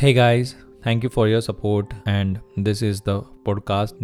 Hey guys, thank you for your support and this is the podcast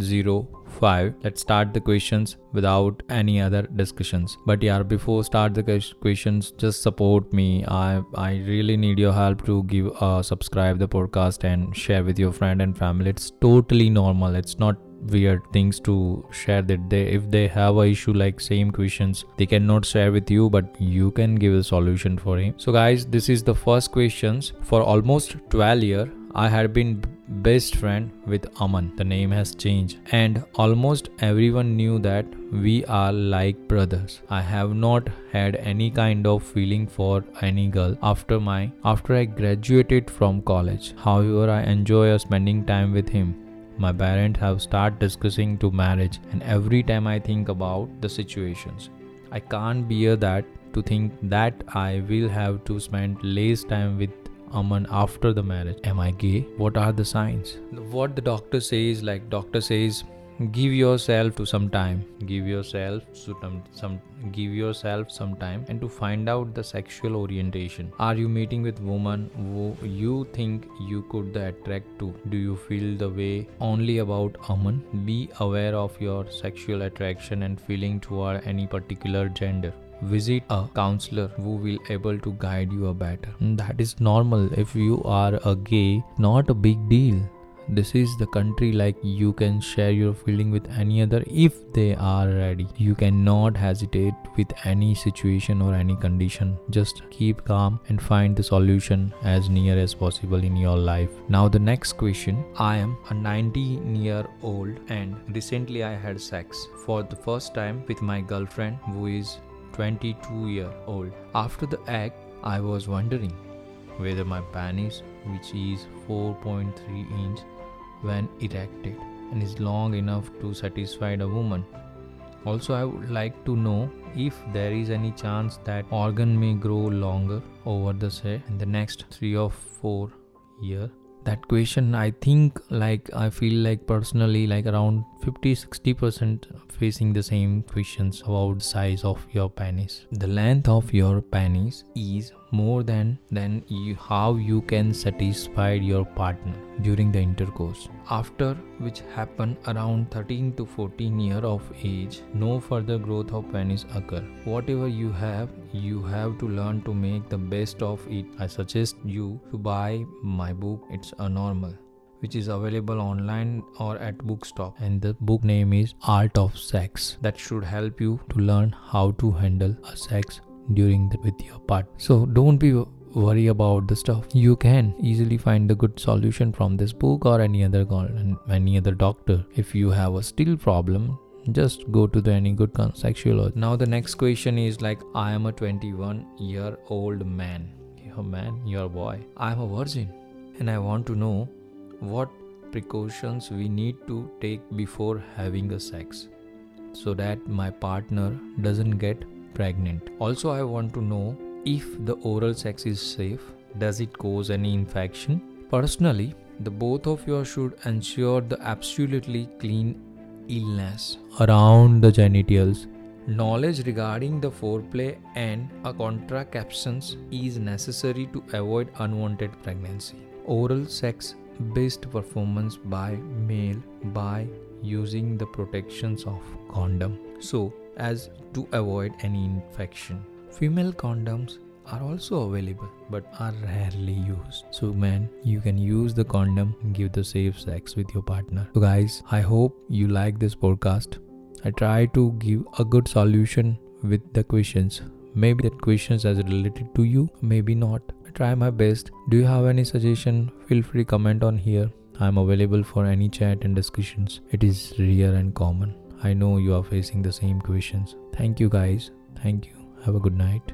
05. Let's start the questions without any other discussions. But yeah, before start the questions, just support me. I I really need your help to give uh subscribe the podcast and share with your friend and family. It's totally normal. It's not weird things to share that they if they have a issue like same questions they cannot share with you but you can give a solution for him so guys this is the first questions for almost 12 year I had been best friend with Aman. The name has changed and almost everyone knew that we are like brothers. I have not had any kind of feeling for any girl after my after I graduated from college. However, I enjoy spending time with him my parents have started discussing to marriage and every time i think about the situations i can't bear that to think that i will have to spend less time with Aman after the marriage. Am I gay? What are the signs? What the doctor says, like doctor says, give yourself to some time. Give yourself some, some give yourself some time and to find out the sexual orientation. Are you meeting with woman who you think you could attract to? Do you feel the way only about aman be aware of your sexual attraction and feeling toward any particular gender. Visit a counselor who will able to guide you better. That is normal. If you are a gay not a big deal this is the country like you can share your feeling with any other. If they are ready you cannot hesitate with any situation or any condition. Just keep calm and find the solution as near as possible in your life. Now the next question. I am a 19 year old and recently i had sex for the first time with my girlfriend who is 22 year old after the act i was wondering whether my penis which is 4.3 inch when erected and is long enough to satisfy a woman. Also, I would like to know if there is any chance that organ may grow longer over the say in the next three or four year. That question, I think, like I feel like personally, like around 50 60% facing the same questions about size of your penis. The length of your penis is more than than you, how you can satisfy your partner during the intercourse. After which happen around 13 to 14 year of age no further growth of penis occur. Whatever you have you have to learn to make the best of it. I suggest you to buy my book it's a normal which is available online or at bookstop and the book name is art of sex. That should help you to learn how to handle a sex during the, with your part. So don't be worry about the stuff. You can easily find the good solution from this book or any other any other doctor. If you have a still problem just go to the any good sexual now the next question is like i am a 21 year old man. You're a man you're a boy. I'm a virgin. And i want to know what precautions we need to take before having a sex so that my partner doesn't get pregnant. Also, I want to know if the oral sex is safe. Does it cause any infection? Personally, the both of you should ensure the absolutely clean illness around the genitals. Knowledge regarding the foreplay and a contraceptions is necessary to avoid unwanted pregnancy. Oral sex best performance by male by using the protections of condom. So as to avoid any infection. Female condoms are also available but are rarely used. So, man, you can use the condom and give the safe sex with your partner. So, guys, I hope you like this podcast. I try to give a good solution with the questions. Maybe that questions as related to you, maybe not. I try my best. Do you have any suggestion? Feel free comment on here. I'm available for any chat and discussions. It is rare and common. I know you are facing the same questions. Thank you, guys. Thank you. Have a good night.